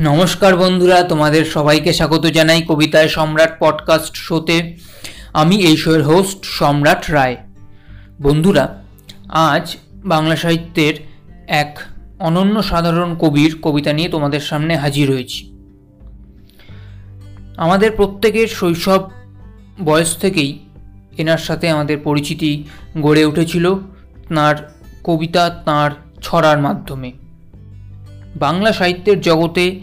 নমস্কার বন্ধুরা, তোমাদের সবাইকে স্বাগত জানাই কবিতায় সম্রাট পডকাস্ট শোতে। আমি এই শোয়ের হোস্ট সম্রাট রায়। বন্ধুরা, আজ বাংলা সাহিত্যের এক অনন্য সাধারণ কবির কবিতা নিয়ে তোমাদের সামনে হাজির হয়েছি। আমাদের প্রত্যেকের শৈশব বয়স থেকেই এনার সাথে আমাদের পরিচিতি গড়ে উঠেছিল। তাঁর কবিতা, তাঁর ছড়ার মাধ্যমে। বাংলা সাহিত্যের জগতে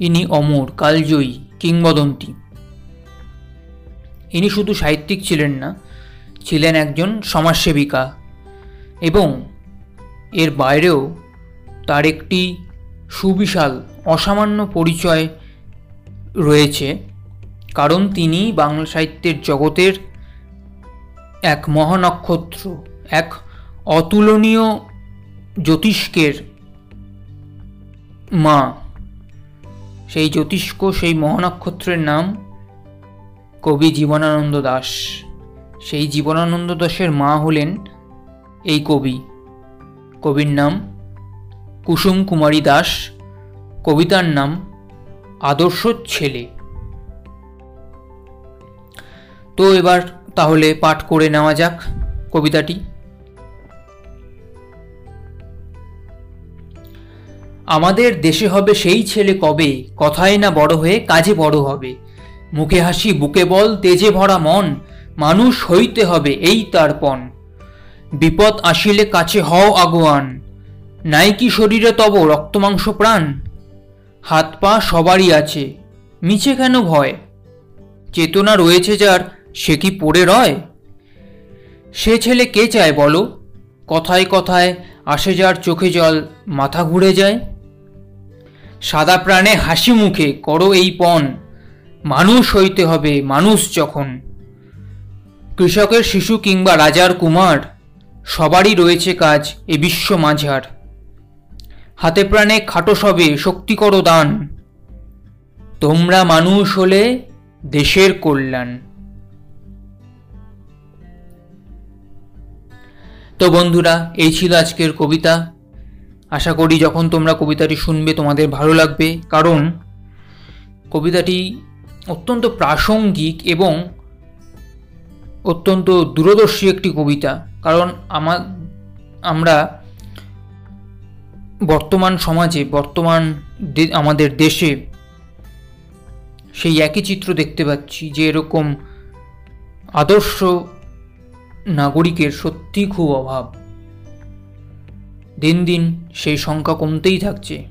ইনি অমর, কালজয়ী, কিংবদন্তি। ইনি শুধু সাহিত্যিক ছিলেন না, ছিলেন একজন সমাজসেবিকা এবং এর বাইরেও তার একটি সুবিশাল, অসামান্য পরিচয় রয়েছে, কারণ তিনি বাংলা সাহিত্যের জগতের এক মহানক্ষত্র, এক অতুলনীয় জ্যোতিষ্কের মা, সেই জ্যোতিষ্ক, সেই মহানক্ষত্রের নাম কবি জীবনানন্দ দাস। সেই জীবনানন্দ দাসের মা হলেন এই কবি। কবির নাম কুসুম কুমারী দাস। কবিতার নাম আদর্শ ছেলে। তো এবার তাহলে পাঠ করে নেওয়া যাক কবিতাটি। আমাদের দেশে হবে সেই ছেলে কবে? কথায় না বড় হয়ে কাজে বড় হবে। মুখে হাসি, বুকে বল, তেজে ভরা মন, মানুষ হইতে হবে এই তার পণ। বিপদ আসিলে কাছে হও আগুয়ান। নাই কি শরীরে তব রক্তমাংস প্রাণ? হাত পা সবারই আছে, মিছে কেন ভয়? চেতনা রয়েছে যার, সে কি পড়ে রয়? সে ছেলে কে চায় বলো? কথায় কথায় আসে যার চোখে জল, মাথা ঘুরে যায়। সাদা প্রাণে হাসি মুখে করো এই পণ। মানুষ হইতে হবে মানুষ যখন। কৃষকের শিশু কিংবা রাজার কুমার, সবারই রয়েছে কাজ এ বিশ্ব মাঝার। হাতে প্রাণে খাটো সবে শক্তি করো দান। তোমরা মানুষ হলে দেশের কল্যাণ। তো বন্ধুরা, এই ছিল আজকের কবিতা। আশা করি যখন তোমরা কবিতাটি শুনবে, তোমাদের ভালো লাগবে। কারণ কবিতাটি অত্যন্ত প্রাসঙ্গিক এবং অত্যন্ত দূরদর্শী একটি কবিতা। কারণ আমার আমরা বর্তমান সমাজে, বর্তমান আমাদের দেশে সেই একই চিত্র দেখতে পাচ্ছি যে এরকম আদর্শ নাগরিকের সত্যি খুব অভাব। দিন দিন সেই সংখ্যা কমতেই থাকছে।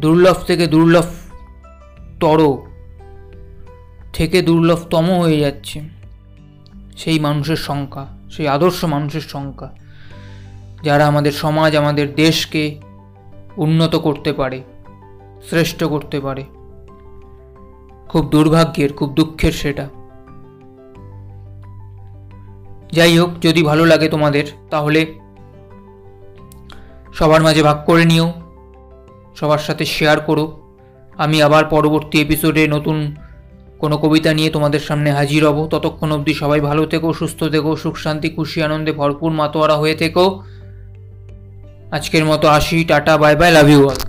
দুর্লভ থেকে দুর্লভ তর থেকে দুর্লভতম হয়ে যাচ্ছে। সেই মানুষের সংখ্যা, সেই আদর্শ মানুষের সংখ্যা, যারা আমাদের সমাজ, আমাদের দেশকে উন্নত করতে পারে, শ্রেষ্ঠ করতে পারে। খুব দুর্ভাগ্যের, খুব দুঃখের সেটা। যাই হোক, যদি ভালো লাগে তোমাদের, তাহলে সবার মাঝে ভাগ করে নিও। সবার সাথে শেয়ার করো। আমি আবার পরবর্তী এপিসোডে নতুন কোনো কবিতা নিয়ে তোমাদের সামনে হাজির হব। ততক্ষণ অবধি সবাই ভালো থেকো, সুস্থ থেকো, সুখ, শান্তি, খুশি, আনন্দে ভরপুর মাতোয়ারা হয়ে থেকো। আজকের মতো আসি, tata bye bye love you all